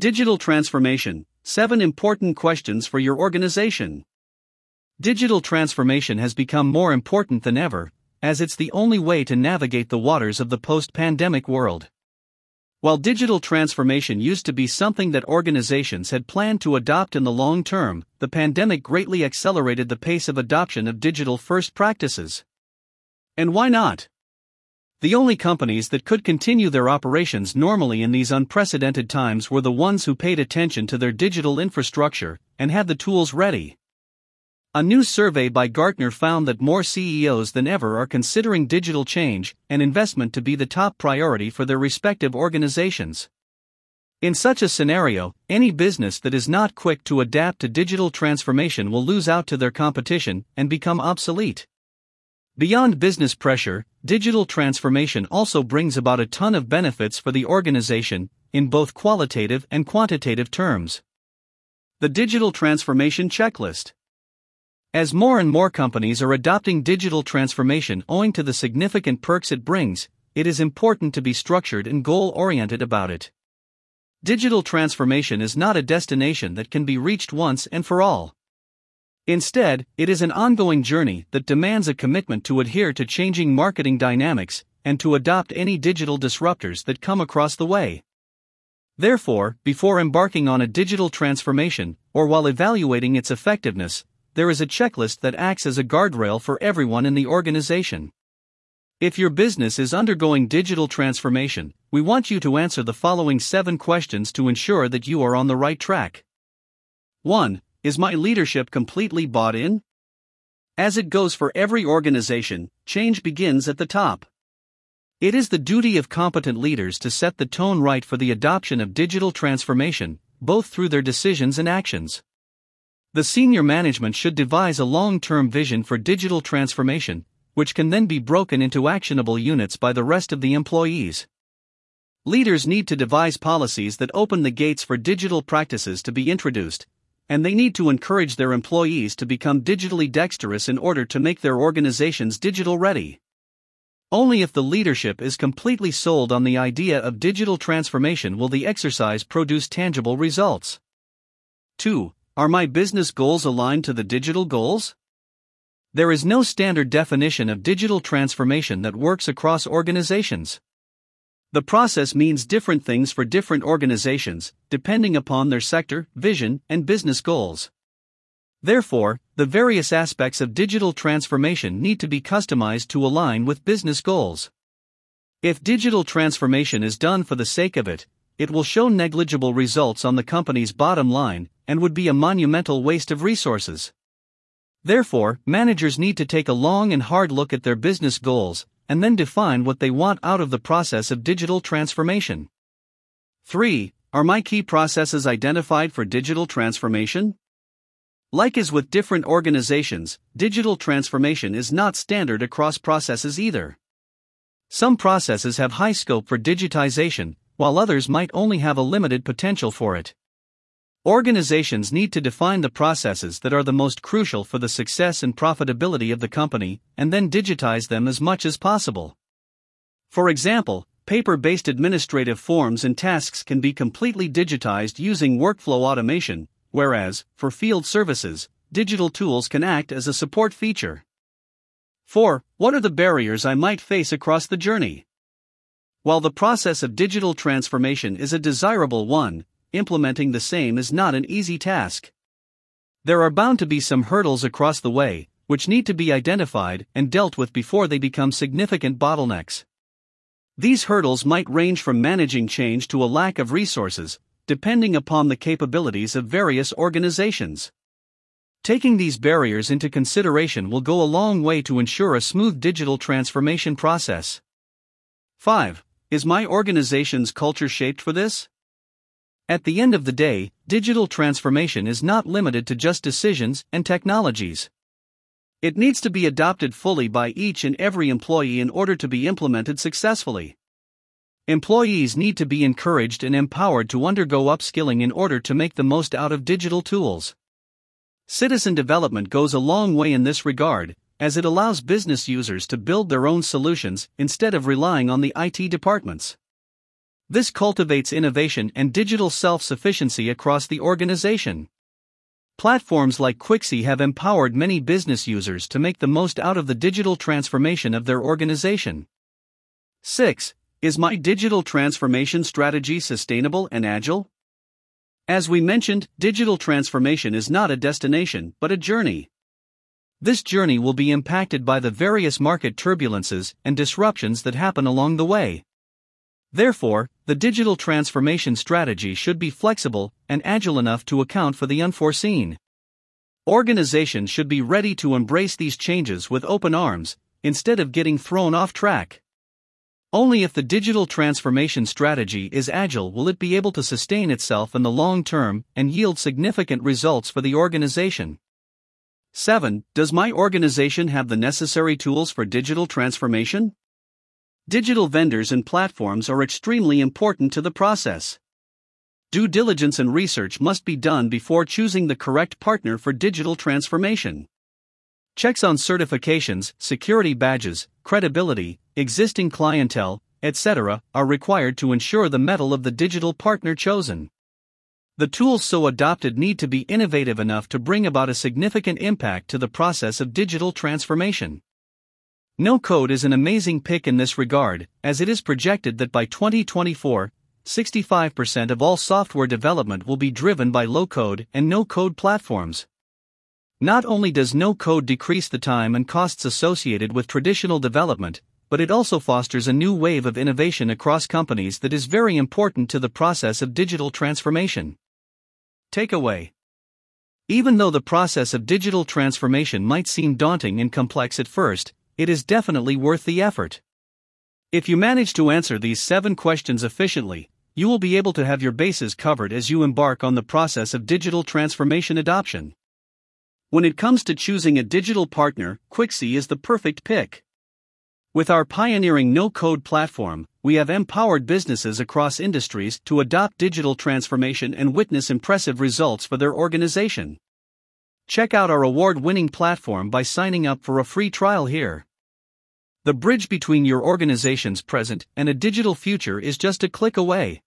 Digital transformation 7 important questions for your organization. Digital transformation has become more important than ever, as it's the only way to navigate the waters of the post pandemic world. While digital transformation used to be something that organizations had planned to adopt in the long term, the pandemic greatly accelerated the pace of adoption of digital first practices. And why not? The only companies that could continue their operations normally in these unprecedented times were the ones who paid attention to their digital infrastructure and had the tools ready. A new survey by Gartner found that more CEOs than ever are considering digital change and investment to be the top priority for their respective organizations. In such a scenario, any business that is not quick to adapt to digital transformation will lose out to their competition and become obsolete. Beyond business pressure, digital transformation also brings about a ton of benefits for the organization, in both qualitative and quantitative terms. The Digital Transformation Checklist As more and more companies are adopting digital transformation owing to the significant perks it brings, it is important to be structured and goal oriented about it. Digital transformation is not a destination that can be reached once and for all. Instead, it is an ongoing journey that demands a commitment to adhere to changing marketing dynamics and to adopt any digital disruptors that come across the way. Therefore, before embarking on a digital transformation, or while evaluating its effectiveness, there is a checklist that acts as a guardrail for everyone in the organization. If your business is undergoing digital transformation, we want you to answer the following seven questions to ensure that you are on the right track. 1. Is my leadership completely bought in? As it goes for every organization, change begins at the top. It is the duty of competent leaders to set the tone right for the adoption of digital transformation, both through their decisions and actions. The senior management should devise a long term vision for digital transformation, which can then be broken into actionable units by the rest of the employees. Leaders need to devise policies that open the gates for digital practices to be introduced, and they need to encourage their employees to become digitally dexterous in order to make their organizations digital ready. Only if the leadership is completely sold on the idea of digital transformation will the exercise produce tangible results. 2. Are my business goals aligned to the digital goals? There is no standard definition of digital transformation that works across organizations. The process means different things for different organizations, depending upon their sector, vision, and business goals. Therefore, the various aspects of digital transformation need to be customized to align with business goals. If digital transformation is done for the sake of it, it will show negligible results on the company's bottom line and would be a monumental waste of resources. Therefore, managers need to take a long and hard look at their business goals and then define what they want out of the process of digital transformation. 3. Are my key processes identified for digital transformation? Like as with different organizations, digital transformation is not standard across processes either. Some processes have high scope for digitization, while others might only have a limited potential for it. Organizations need to define the processes that are the most crucial for the success and profitability of the company, and then digitize them as much as possible. For example, paper based administrative forms and tasks can be completely digitized using workflow automation, whereas, for field services, digital tools can act as a support feature. 4. What are the barriers I might face across the journey? While the process of digital transformation is a desirable one, implementing the same is not an easy task. There are bound to be some hurdles across the way, which need to be identified and dealt with before they become significant bottlenecks. These hurdles might range from managing change to a lack of resources, depending upon the capabilities of various organizations. Taking these barriers into consideration will go a long way to ensure a smooth digital transformation process. 5. Is my organization's culture shaped for this? At the end of the day, digital transformation is not limited to just decisions and technologies. It needs to be adopted fully by each and every employee in order to be implemented successfully. Employees need to be encouraged and empowered to undergo upskilling in order to make the most out of digital tools. Citizen development goes a long way in this regard, as it allows business users to build their own solutions instead of relying on the IT departments. This cultivates innovation and digital self sufficiency across the organization. Platforms like Quixy have empowered many business users to make the most out of the digital transformation of their organization. 6. Is my digital transformation strategy sustainable and agile? As we mentioned, digital transformation is not a destination, but a journey. This journey will be impacted by the various market turbulences and disruptions that happen along the way. Therefore, the digital transformation strategy should be flexible and agile enough to account for the unforeseen. Organizations should be ready to embrace these changes with open arms, instead of getting thrown off track. Only if the digital transformation strategy is agile will it be able to sustain itself in the long term and yield significant results for the organization. 7. Does my organization have the necessary tools for digital transformation? Digital vendors and platforms are extremely important to the process. Due diligence and research must be done before choosing the correct partner for digital transformation. Checks on certifications, security badges, credibility, existing clientele, etc., are required to ensure the mettle of the digital partner chosen. The tools so adopted need to be innovative enough to bring about a significant impact to the process of digital transformation. No code is an amazing pick in this regard, as it is projected that by 2024, 65% of all software development will be driven by low code and no code platforms. Not only does no code decrease the time and costs associated with traditional development, but it also fosters a new wave of innovation across companies that is very important to the process of digital transformation. Takeaway Even though the process of digital transformation might seem daunting and complex at first, it is definitely worth the effort. If you manage to answer these seven questions efficiently, you will be able to have your bases covered as you embark on the process of digital transformation adoption. When it comes to choosing a digital partner, Quixy is the perfect pick. With our pioneering no code platform, we have empowered businesses across industries to adopt digital transformation and witness impressive results for their organization. Check out our award winning platform by signing up for a free trial here. The bridge between your organization's present and a digital future is just a click away.